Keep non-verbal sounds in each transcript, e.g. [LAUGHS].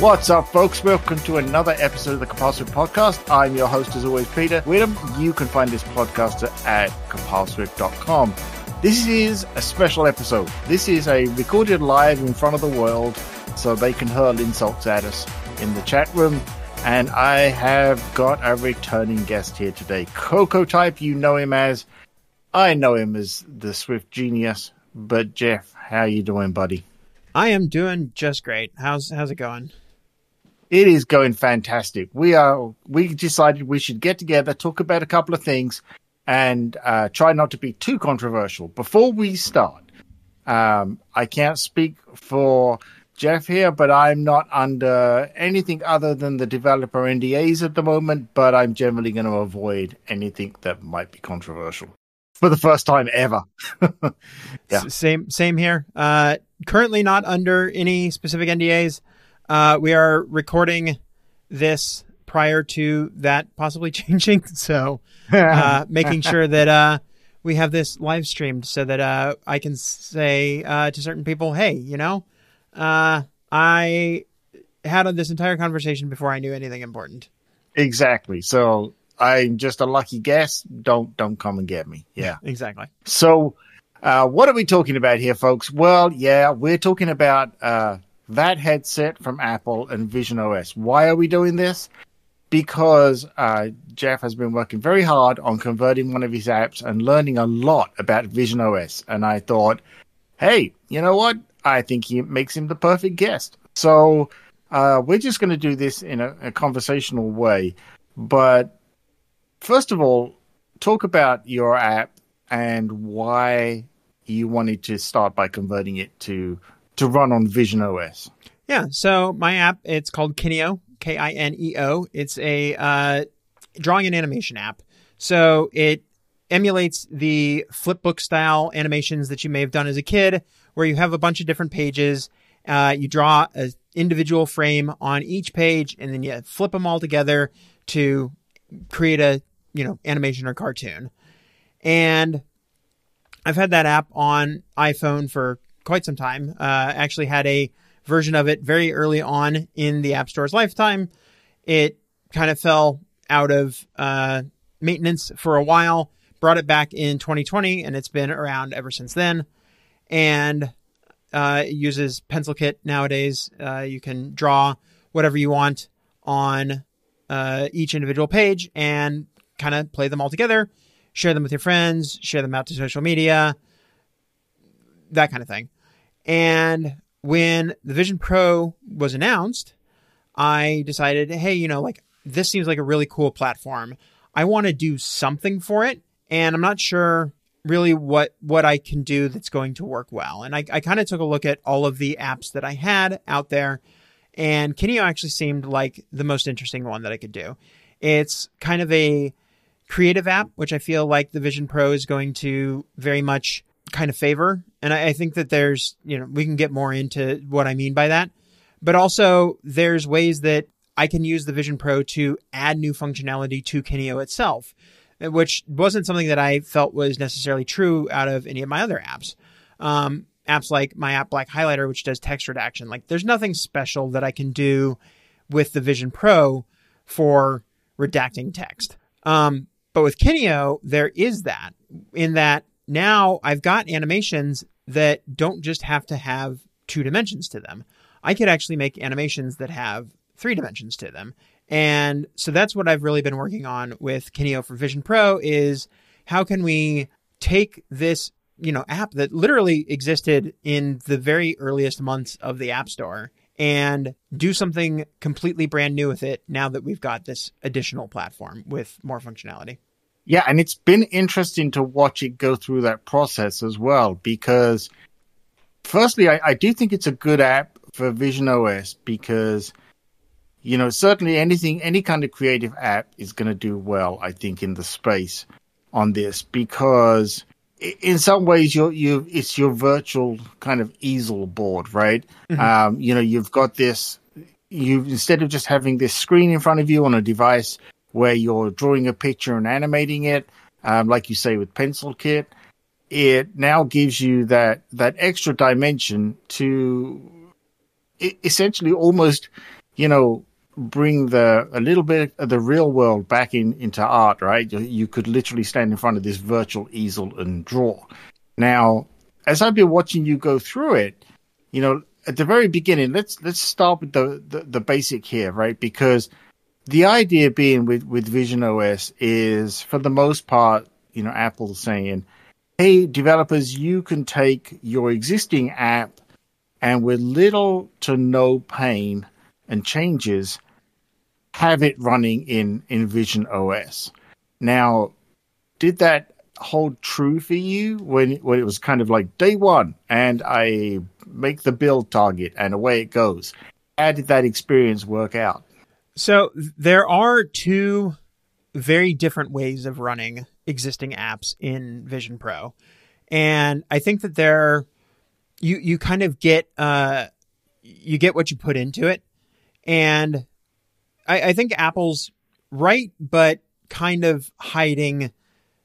What's up, folks? Welcome to another episode of the CompileSwift Podcast. I'm your host, as always, Peter Witham. You can find this podcast at compileswift.com. This is a special episode. This is a recorded live in front of the world so they can hurl insults at us in the chat room. And I have got a returning guest here today. Cocoatype, you know him as. I know him as the Swift Genius. But Geoff, how you doing, buddy? I am doing just great. How's how's it going? It is going fantastic. We are. We decided we should get together, talk about a couple of things, and uh, try not to be too controversial. Before we start, um, I can't speak for Geoff here, but I'm not under anything other than the developer NDAs at the moment. But I'm generally going to avoid anything that might be controversial for the first time ever. [LAUGHS] yeah. Same, same here. Uh, currently not under any specific NDAs. Uh, we are recording this prior to that possibly [LAUGHS] changing, so uh, [LAUGHS] making sure that uh, we have this live streamed so that uh, I can say uh, to certain people, "Hey, you know, uh, I had this entire conversation before I knew anything important." Exactly. So I'm just a lucky guess. Don't don't come and get me. Yeah, [LAUGHS] exactly. So, uh, what are we talking about here, folks? Well, yeah, we're talking about uh, that headset from Apple and Vision OS. Why are we doing this? Because uh, Geoff has been working very hard on converting one of his apps and learning a lot about Vision OS. And I thought, hey, you know what? I think he makes him the perfect guest. So uh, we're just going to do this in a, a conversational way. But first of all, talk about your app and why you wanted to start by converting it to to run on Vision OS. Yeah. So my app, it's called Kineo, K I N E O. It's a uh, drawing and animation app. So it emulates the flipbook style animations that you may have done as a kid, where you have a bunch of different pages. Uh, you draw an individual frame on each page, and then you flip them all together to create a you know animation or cartoon. And I've had that app on iPhone for quite some time. Uh, actually had a version of it very early on in the App Store's lifetime. It kind of fell out of uh, maintenance for a while, brought it back in 2020, and it's been around ever since then. And uh, it uses PencilKit nowadays. Uh, you can draw whatever you want on uh, each individual page and kind of play them all together, share them with your friends, share them out to social media, that kind of thing. And when the Vision Pro was announced, I decided, hey, you know, like this seems like a really cool platform. I want to do something for it, and I'm not sure really what what I can do that's going to work well. And I, I kind of took a look at all of the apps that I had out there, and Kineo actually seemed like the most interesting one that I could do. It's kind of a creative app, which I feel like the Vision Pro is going to very much kind of favor. And I, I think that there's, you know, we can get more into what I mean by that. But also, there's ways that I can use the Vision Pro to add new functionality to Kineo itself, which wasn't something that I felt was necessarily true out of any of my other apps. Um, apps like my app Black Highlighter, which does text redaction. Like, there's nothing special that I can do with the Vision Pro for redacting text. Um, but with Kineo, there is that in that now I've got animations that don't just have to have two dimensions to them. I could actually make animations that have three dimensions to them. And so that's what I've really been working on with Kineo for Vision Pro is how can we take this, you know, app that literally existed in the very earliest months of the App Store and do something completely brand new with it now that we've got this additional platform with more functionality. Yeah, and it's been interesting to watch it go through that process as well because, firstly, I, I do think it's a good app for Vision OS because, you know, certainly anything, any kind of creative app is going to do well, I think, in the space on this because in some ways you're you it's your virtual kind of easel board right mm-hmm. um you know you've got this you instead of just having this screen in front of you on a device where you're drawing a picture and animating it, um, like you say with Pencil Kit, it now gives you that that extra dimension to essentially almost you know, bring the a little bit of the real world back in into art, right? You, you could literally stand in front of this virtual easel and draw. Now, as I've been watching you go through it, you know, at the very beginning, let's let's start with the, the, the basic here, right? Because the idea being with, with Vision OS is for the most part, you know, Apple saying, Hey, developers, you can take your existing app and with little to no pain and changes, have it running in, in Vision OS. Now, did that hold true for you when when it was kind of like day one and I make the build target and away it goes? How did that experience work out? So there are two very different ways of running existing apps in Vision Pro. And I think that they're you you kind of get uh you get what you put into it. And I, I think Apple's right, but kind of hiding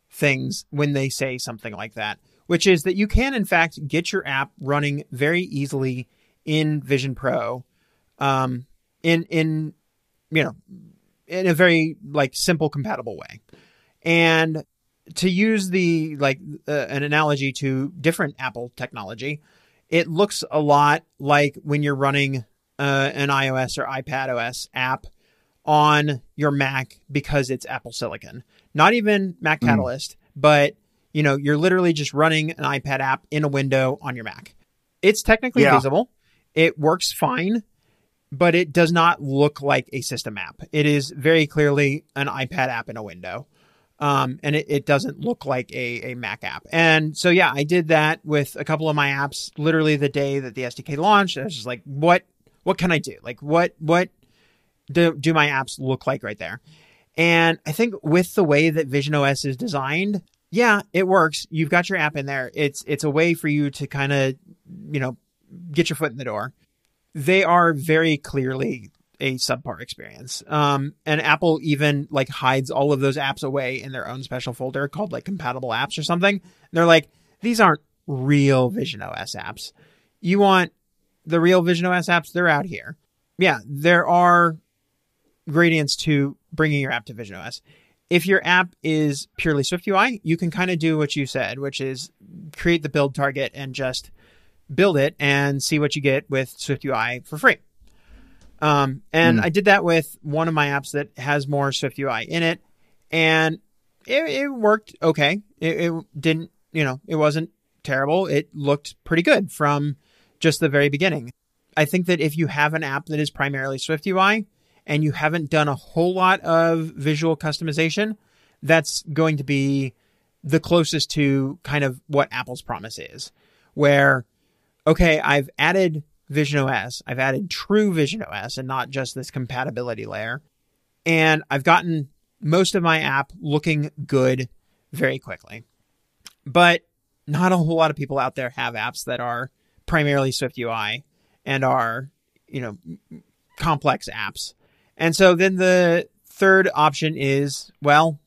things when they say something like that, which is that you can, in fact, get your app running very easily in Vision Pro, um, in in you know, in a very like simple compatible way, and to use the like uh, an analogy to different Apple technology, it looks a lot like when you're running uh, an iOS or iPad OS app on your Mac because it's Apple Silicon. Not even Mac mm. Catalyst, but you know, you're literally just running an iPad app in a window on your Mac. It's technically yeah. visible. It works fine, but it does not look like a system app. It is very clearly an iPad app in a window. Um, and it, it doesn't look like a, a Mac app. And so, yeah, I did that with a couple of my apps literally the day that the SDK launched. I was just like, what, what can I do? Like, what, what do, do my apps look like right there? And I think with the way that Vision OS is designed, yeah, it works. You've got your app in there. It's it's a way for you to kind of, you know, get your foot in the door. They are very clearly a subpar experience. Um, and Apple even like hides all of those apps away in their own special folder called like compatible apps or something. they're like, these aren't real Vision OS apps. You want the real Vision OS apps? They're out here. Yeah, there are gradients to bringing your app to Vision OS. If your app is purely Swift UI, you can kind of do what you said, which is create the build target and just build it and see what you get with SwiftUI for free. Um, and mm. I did that with one of my apps that has more SwiftUI in it, and it, it worked okay. It, it didn't, you know, it wasn't terrible. It looked pretty good from just the very beginning. I think that if you have an app that is primarily SwiftUI and you haven't done a whole lot of visual customization, that's going to be the closest to kind of what Apple's promise is. Where, okay, I've added Vision OS, I've added true Vision OS and not just this compatibility layer. And I've gotten most of my app looking good very quickly. But not a whole lot of people out there have apps that are primarily Swift UI and are, you know, complex apps. And so then the third option is, well,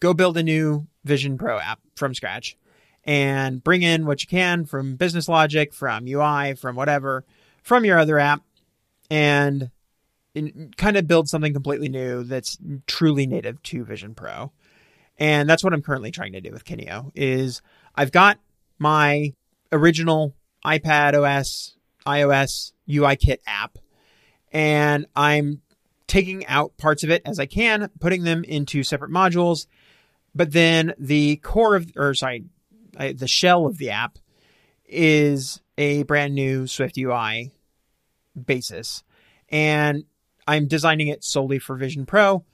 go build a new Vision Pro app from scratch and bring in what you can from business logic, from UI, from whatever, from your other app and kind of build something completely new that's truly native to Vision Pro. And that's what I'm currently trying to do with Kineo is I've got my original iPad OS, iOS UI kit app and I'm taking out parts of it as I can, putting them into separate modules. But then the core of, or sorry, the shell of the app is a brand new Swift UI basis. And I'm designing it solely for Vision Pro.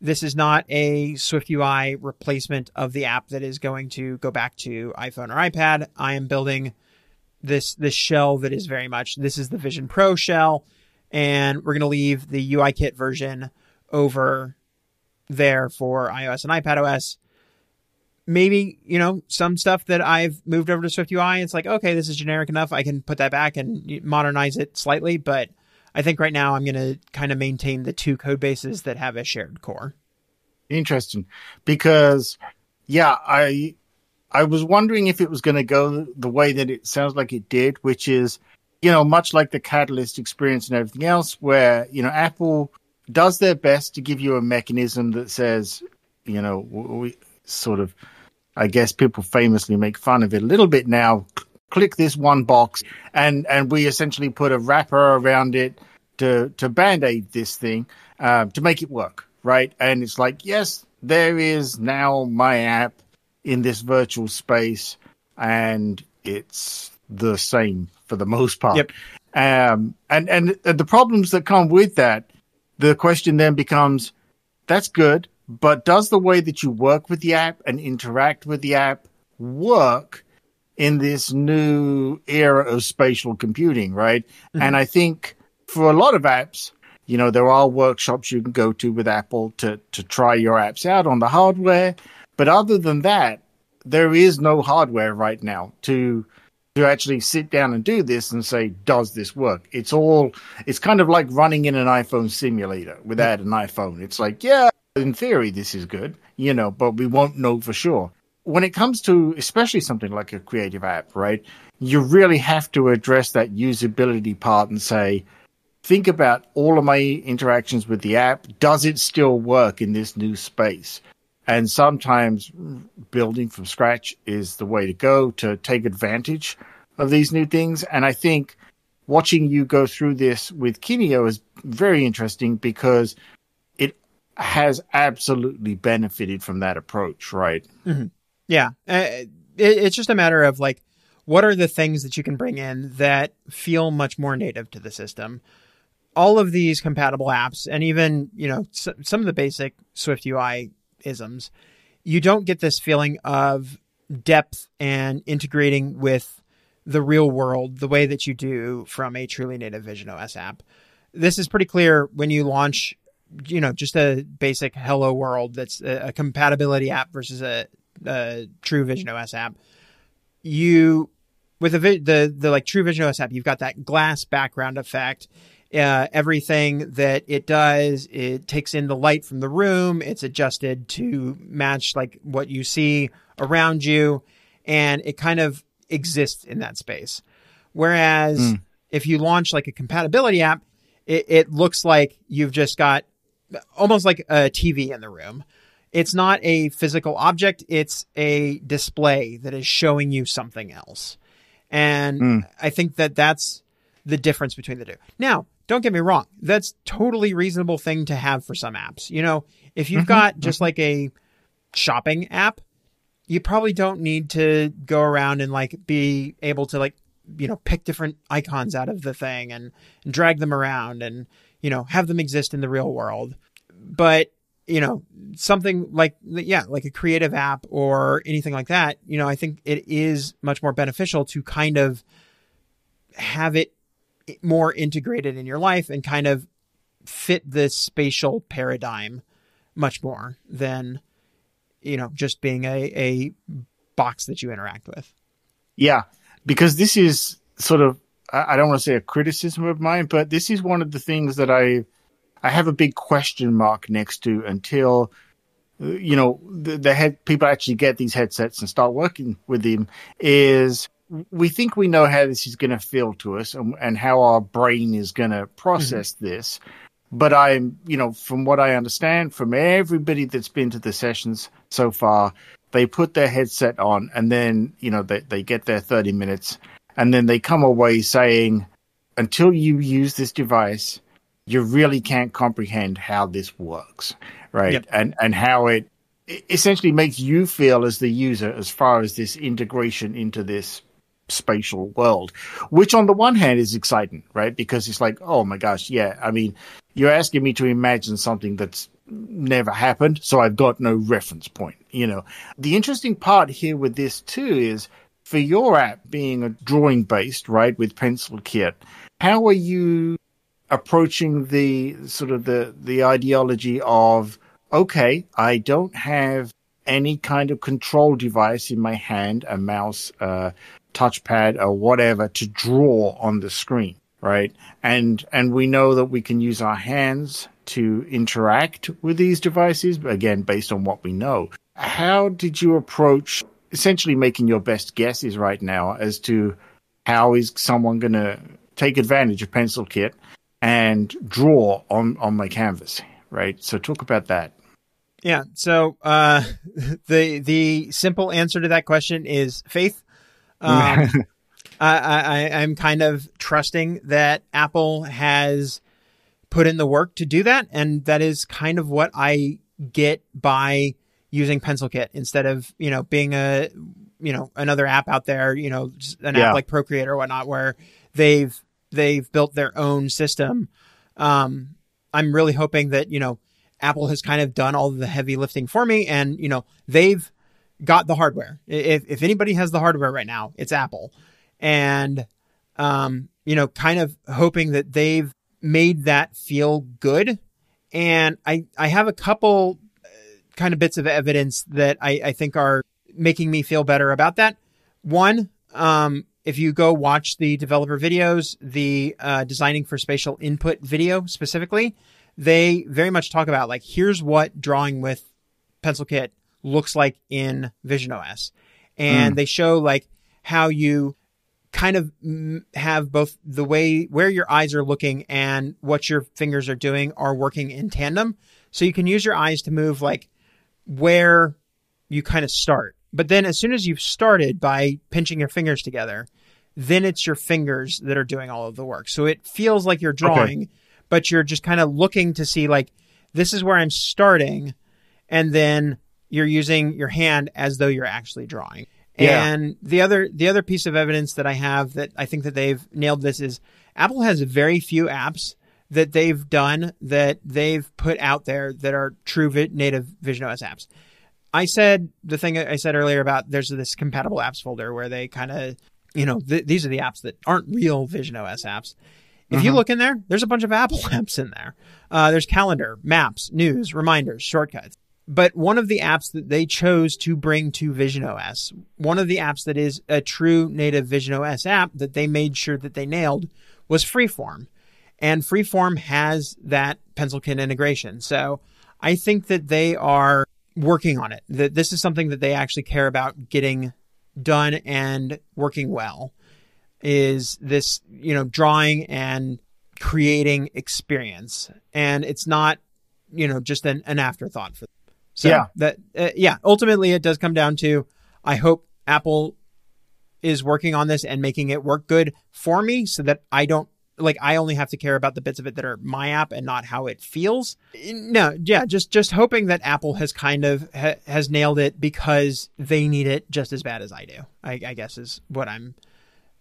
This is not a Swift UI replacement of the app that is going to go back to iPhone or iPad. I am building this this shell that is very much this is the Vision Pro shell and we're going to leave the UI kit version over there for iOS and iPad OS. Maybe, you know, some stuff that I've moved over to Swift UI, it's like, okay, this is generic enough. I can put that back and modernize it slightly. But I think right now I'm going to kind of maintain the two code bases that have a shared core. Interesting. Because, yeah, I. I was wondering if it was going to go the way that it sounds like it did, which is you know, much like the Catalyst experience and everything else, where, you know, Apple does their best to give you a mechanism that says, you know, we sort of, I guess people famously make fun of it a little bit now. Click this one box, and and we essentially put a wrapper around it to to band aid this thing uh, to make it work, right? And it's like, yes, there is now my app in this virtual space, and it's the same for the most part. Yep. Um, and and the problems that come with that, the question then becomes, that's good, but does the way that you work with the app and interact with the app work in this new era of spatial computing, right? Mm-hmm. And I think for a lot of apps, you know, there are workshops you can go to with Apple to, to try your apps out on the hardware. But other than that, there is no hardware right now to to actually sit down and do this and say, does this work? It's all it's kind of like running in an iPhone simulator without an iPhone. It's like, yeah, in theory this is good, you know, but we won't know for sure. When it comes to especially something like a creative app, right? You really have to address that usability part and say, think about all of my interactions with the app. Does it still work in this new space? And sometimes building from scratch is the way to go to take advantage of these new things. And I think watching you go through this with Kineo is very interesting because has absolutely benefited from that approach, right? Mm-hmm. Yeah. Uh, it, it's just a matter of like, what are the things that you can bring in that feel much more native to the system? all of these compatible apps and even, you know, s- some of the basic Swift UI isms, you don't get this feeling of depth and integrating with the real world the way that you do from a truly native Vision OS app. This is pretty clear when you launch, you know, just a basic Hello World that's a, a compatibility app versus a, a true Vision OS app. You with the the the like True Vision OS app, you've got that glass background effect uh, everything that it does, it takes in the light from the room. It's adjusted to match like what you see around you, and it kind of exists in that space. Whereas mm. if you launch like a compatibility app, it, it looks like you've just got almost like a TV in the room. It's not a physical object, it's a display that is showing you something else. And mm. I think that that's the difference between the two. Now, don't get me wrong. That's totally reasonable thing to have for some apps. You know, if you've mm-hmm. got just like a shopping app, you probably don't need to go around and like be able to like, you know, pick different icons out of the thing and, and drag them around and, you know, have them exist in the real world. But, you know, something like, yeah, like a creative app or anything like that, you know, I think it is much more beneficial to kind of have it more integrated in your life and kind of fit this spatial paradigm much more than you know just being a, a box that you interact with yeah because this is sort of i don't want to say a criticism of mine but this is one of the things that i i have a big question mark next to until you know the, the head people actually get these headsets and start working with them is we think we know how this is going to feel to us and, and, how our brain is going to process mm-hmm. this. But I'm, you know, from what I understand from everybody that's been to the sessions so far, they put their headset on and then, you know, they, they get their 30 minutes and then they come away saying, until you use this device, you really can't comprehend how this works, right? Yep. And, and how it essentially makes you feel as the user as far as this integration into this spatial world, which on the one hand is exciting, right? Because it's like, oh my gosh, yeah. I mean, you're asking me to imagine something that's never happened, so I've got no reference point, you know. The interesting part here with this too is for your app being a drawing based, right, with Pencil Kit, how are you approaching the sort of the the ideology of okay, I don't have any kind of control device in my hand, a mouse, uh, touchpad or whatever to draw on the screen, right? And and we know that we can use our hands to interact with these devices, again based on what we know. How did you approach essentially making your best guesses right now as to how is someone going to take advantage of Pencil Kit and draw on on my canvas, right? So talk about that. Yeah. So uh, [LAUGHS] the the simple answer to that question is faith. Um, [LAUGHS] I, I I'm kind of trusting that Apple has put in the work to do that, and that is kind of what I get by using PencilKit instead of you know being a you know another app out there, you know, an Yeah. app like Procreate or whatnot, where they've they've built their own system. Um, I'm really hoping that you know Apple has kind of done all the heavy lifting for me, and you know they've got the hardware. If if anybody has the hardware right now, it's Apple, and um, you know, kind of hoping that they've made that feel good. And I I have a couple kind of bits of evidence that I, I think are making me feel better about that. One, um, if you go watch the developer videos, the uh, designing for spatial input video specifically, they very much talk about like here's what drawing with PencilKit looks like in Vision OS, and they show like how you kind of mm, have both the way where your eyes are looking and what your fingers are doing are working in tandem. So you can use your eyes to move like where you kind of start. But then as soon as you've started by pinching your fingers together, then it's your fingers that are doing all of the work. So it feels like you're drawing, but you're just kind of looking to see like this is where I'm starting and then you're using your hand as though you're actually drawing. Yeah. And the other the other piece of evidence that I have that I think that they've nailed this is Apple has very few apps that they've done that they've put out there that are true vi- native Vision OS apps. I said the thing I said earlier about there's this compatible apps folder where they kind of, you know, th- these are the apps that aren't real Vision OS apps. If you look in there, there's a bunch of Apple [LAUGHS] apps in there. Uh, there's calendar, maps, news, reminders, shortcuts. But one of the apps that they chose to bring to Vision OS, one of the apps that is a true native Vision OS app that they made sure that they nailed was Freeform. And Freeform has that PencilKit integration. So I think that they are working on it. That this is something that they actually care about getting done and working well. Is this, you know, drawing and creating experience. And it's not, you know, just an, an afterthought for them. So Yeah. that uh, yeah, ultimately it does come down to I hope Apple is working on this and making it work good for me so that I don't like I only have to care about the bits of it that are my app and not how it feels. No, yeah, just just hoping that Apple has kind of ha, has nailed it because they need it just as bad as I do. I, I guess is what I'm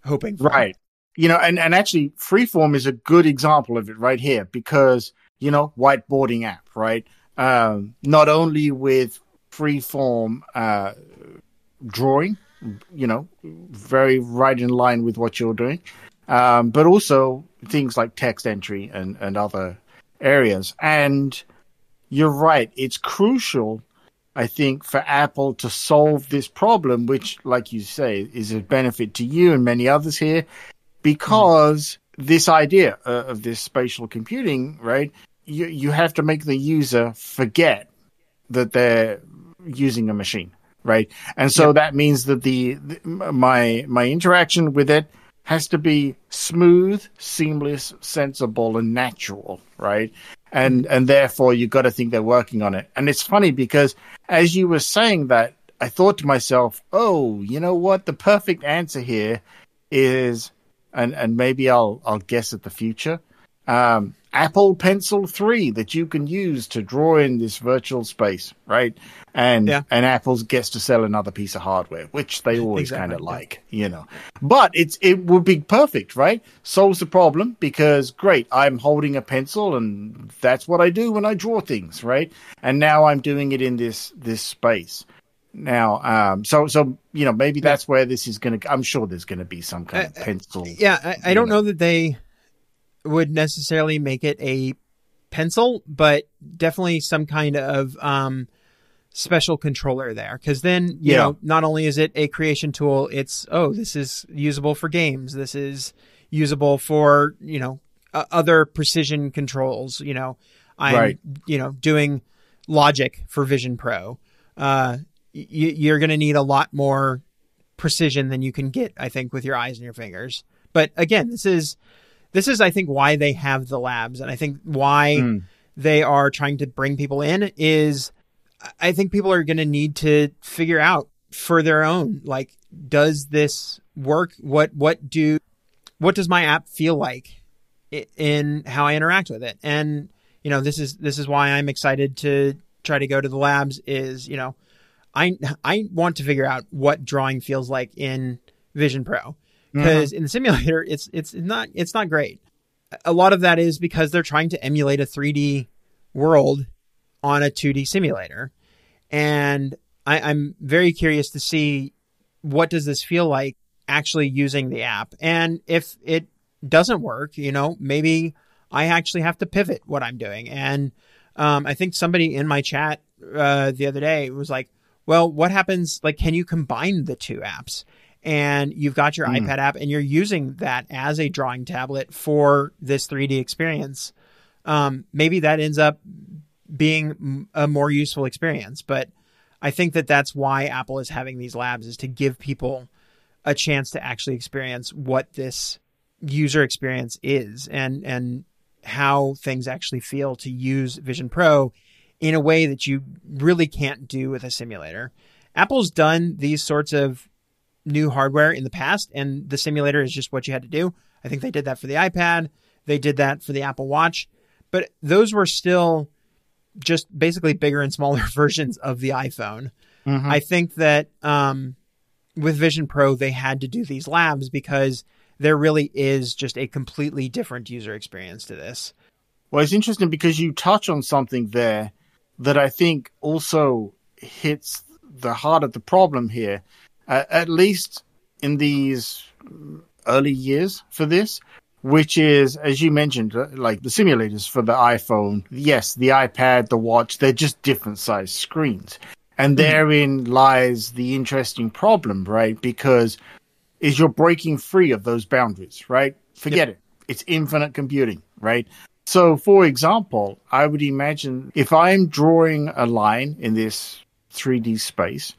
hoping. For. Right. You know, and, and actually, Freeform is a good example of it right here because, you know, whiteboarding app, right? Um, not only with Freeform uh, drawing, you know, very right in line with what you're doing, um, but also things like text entry and, and other areas. And you're right, it's crucial I think, for Apple to solve this problem, which, like you say, is a benefit to you and many others here, because this idea uh, of this spatial computing, right? You you have to make the user forget that they're using a machine, right? And so that means that the, the my my interaction with it has to be smooth, seamless, sensible, and natural, right? And and therefore you've got to think they're working on it. And it's funny because as you were saying that, I thought to myself, oh, you know what? The perfect answer here is, and and maybe I'll I'll guess at the future. Um, Apple Pencil 3 that you can use to draw in this virtual space, right? And Yeah. and Apple gets to sell another piece of hardware, which they [LAUGHS] always Exactly, kind of like, you know. But it's it would be perfect, right? Solves the problem because great, I'm holding a pencil and that's what I do when I draw things, right? And now I'm doing it in this this space. Now, um, so so you know maybe that's where this is going to. I'm sure there's going to be some kind of pencil. Yeah, I, I don't know that they would necessarily make it a pencil, but definitely some kind of um, special controller there. Because then, you Yeah. know, not only is it a creation tool, it's oh, this is usable for games. This is usable for you know uh, other precision controls. You know, I'm Right. you know doing logic for Vision Pro. Uh, y- you're going to need a lot more precision than you can get, I think, with your eyes and your fingers. But again, this is this is, I think, why they have the labs, and I think why Mm. they are trying to bring people in is, I think people are going to need to figure out for their own, like, does this work? What what do what does my app feel like in how I interact with it? And you know, this is this is why I'm excited to try to go to the labs. Is you know, I I want to figure out what drawing feels like in Vision Pro because in the simulator it's it's not it's not great. A lot of that is because they're trying to emulate a 3D world on a 2D simulator, and I, I'm very curious to see what does this feel like actually using the app, and if it doesn't work, you know, maybe I actually have to pivot what I'm doing. And um, I think somebody in my chat uh, the other day was like, "Well, what happens? Like, can you combine the two apps?" And you've got your Mm. iPad app, and you're using that as a drawing tablet for this 3D experience. Um, maybe that ends up being a more useful experience. But I think that that's why Apple is having these labs is to give people a chance to actually experience what this user experience is and and how things actually feel to use Vision Pro in a way that you really can't do with a simulator. Apple's done these sorts of new hardware in the past and the simulator is just what you had to do. I think they did that for the iPad, they did that for the Apple Watch, but those were still just basically bigger and smaller [LAUGHS] versions of the iPhone. Mhm. I think that um, with Vision Pro, they had to do these labs because there really is just a completely different user experience to this. Well, it's interesting because you touch on something there that I think also hits the heart of the problem here, at least in these early years for this, which is, as you mentioned, uh, like the simulators for the iPhone, yes, the iPad, the watch, they're just different size screens. And therein lies the interesting problem, right? Because is you're breaking free of those boundaries, right? Forget it. It's infinite computing, right? So, for example, I would imagine if I'm drawing a line in this 3D space,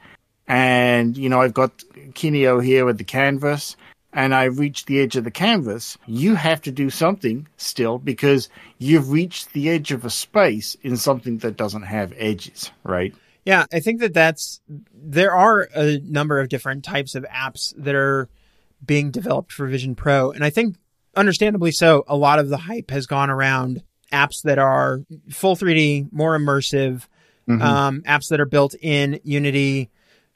and you know I've got Kineo here with the canvas, and I reach the edge of the canvas, you have to do something still because you've reached the edge of a space in something that doesn't have edges, right? Yeah, I think that that's there are a number of different types of apps that are being developed for Vision Pro, and I think understandably so. A lot of the hype has gone around apps that are full 3D, more immersive, Mhm. um, apps that are built in Unity,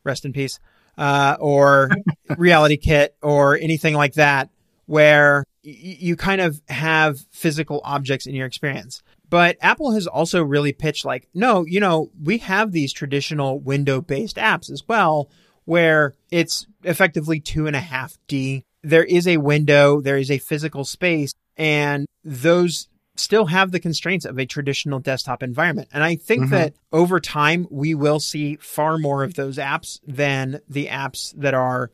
rest in peace, uh, or [LAUGHS] Reality Kit, or anything like that, where y- you kind of have physical objects in your experience. But Apple has also really pitched like, no, you know, we have these traditional window based apps as well, where it's effectively two and a half D. There is a window, there is a physical space, and those still have the constraints of a traditional desktop environment. And I think Mhm. that over time, we will see far more of those apps than the apps that are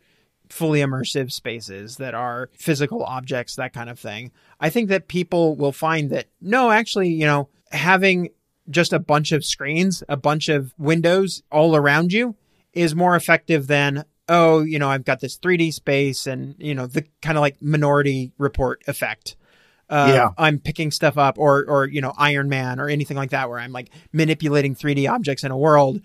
fully immersive spaces that are physical objects, that kind of thing. I think that people will find that no, actually, you know, having just a bunch of screens, a bunch of windows all around you is more effective than, oh, you know, I've got this 3D space and, you know, the kind of like minority report effect. Uh, Yeah. I'm picking stuff up or, or, you know, Iron Man or anything like that, where I'm like manipulating 3D objects in a world.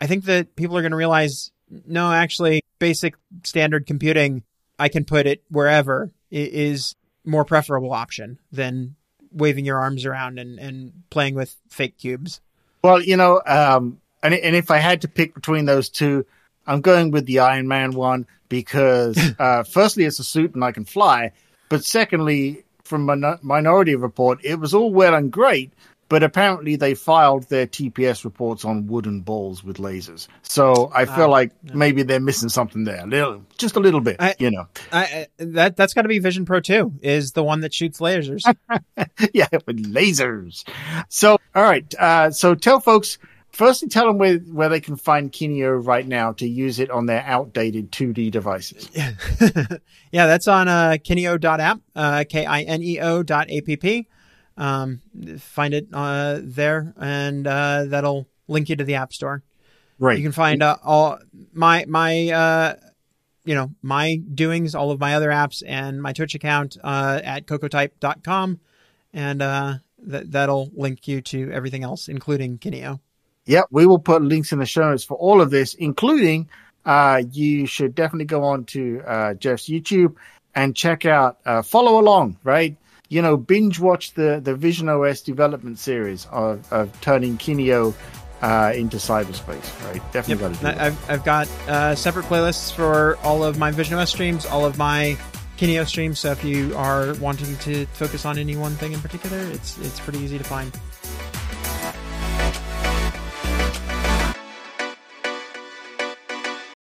I think that people are going to realize, no, actually, basic standard computing, I can put it wherever is more preferable option than waving your arms around and, and playing with fake cubes. Well, you know, um, and and if I had to pick between those two, I'm going with the Iron Man one because, [LAUGHS] uh, firstly, it's a suit and I can fly, but secondly, from Min- Minority Report, it was all well and great, but apparently they filed their TPS reports on wooden balls with lasers. So I feel like maybe they're missing something there, little, just a little bit, I- you know. I, I, that that's got to be Vision Pro 2 is the one that shoots lasers. [LAUGHS] yeah, with lasers. So, all right. Uh, so tell folks, firstly, tell them where, where they can find Kineo right now to use it on their outdated 2D devices. [LAUGHS] yeah, that's on uh, kineo.app, uh, K-I-N-E-O dot app. Um, find it uh, there, and uh, that'll link you to the App Store. Right. You can find uh, all my my uh, you know my doings, all of my other apps, and my Twitch account uh, at cocoatype.com, and uh, that that'll link you to everything else, including Kineo. Yep, we will put links in the show notes for all of this, including uh, you should definitely go on to uh, Geoff's YouTube and check out, uh, follow along, right? You know, binge watch the the Vision OS development series of, of turning Kineo uh, into cyberspace, right? Definitely Yep. got to. I've, I've got uh, separate playlists for all of my Vision OS streams, all of my Kineo streams. So if you are wanting to focus on any one thing in particular, it's it's pretty easy to find.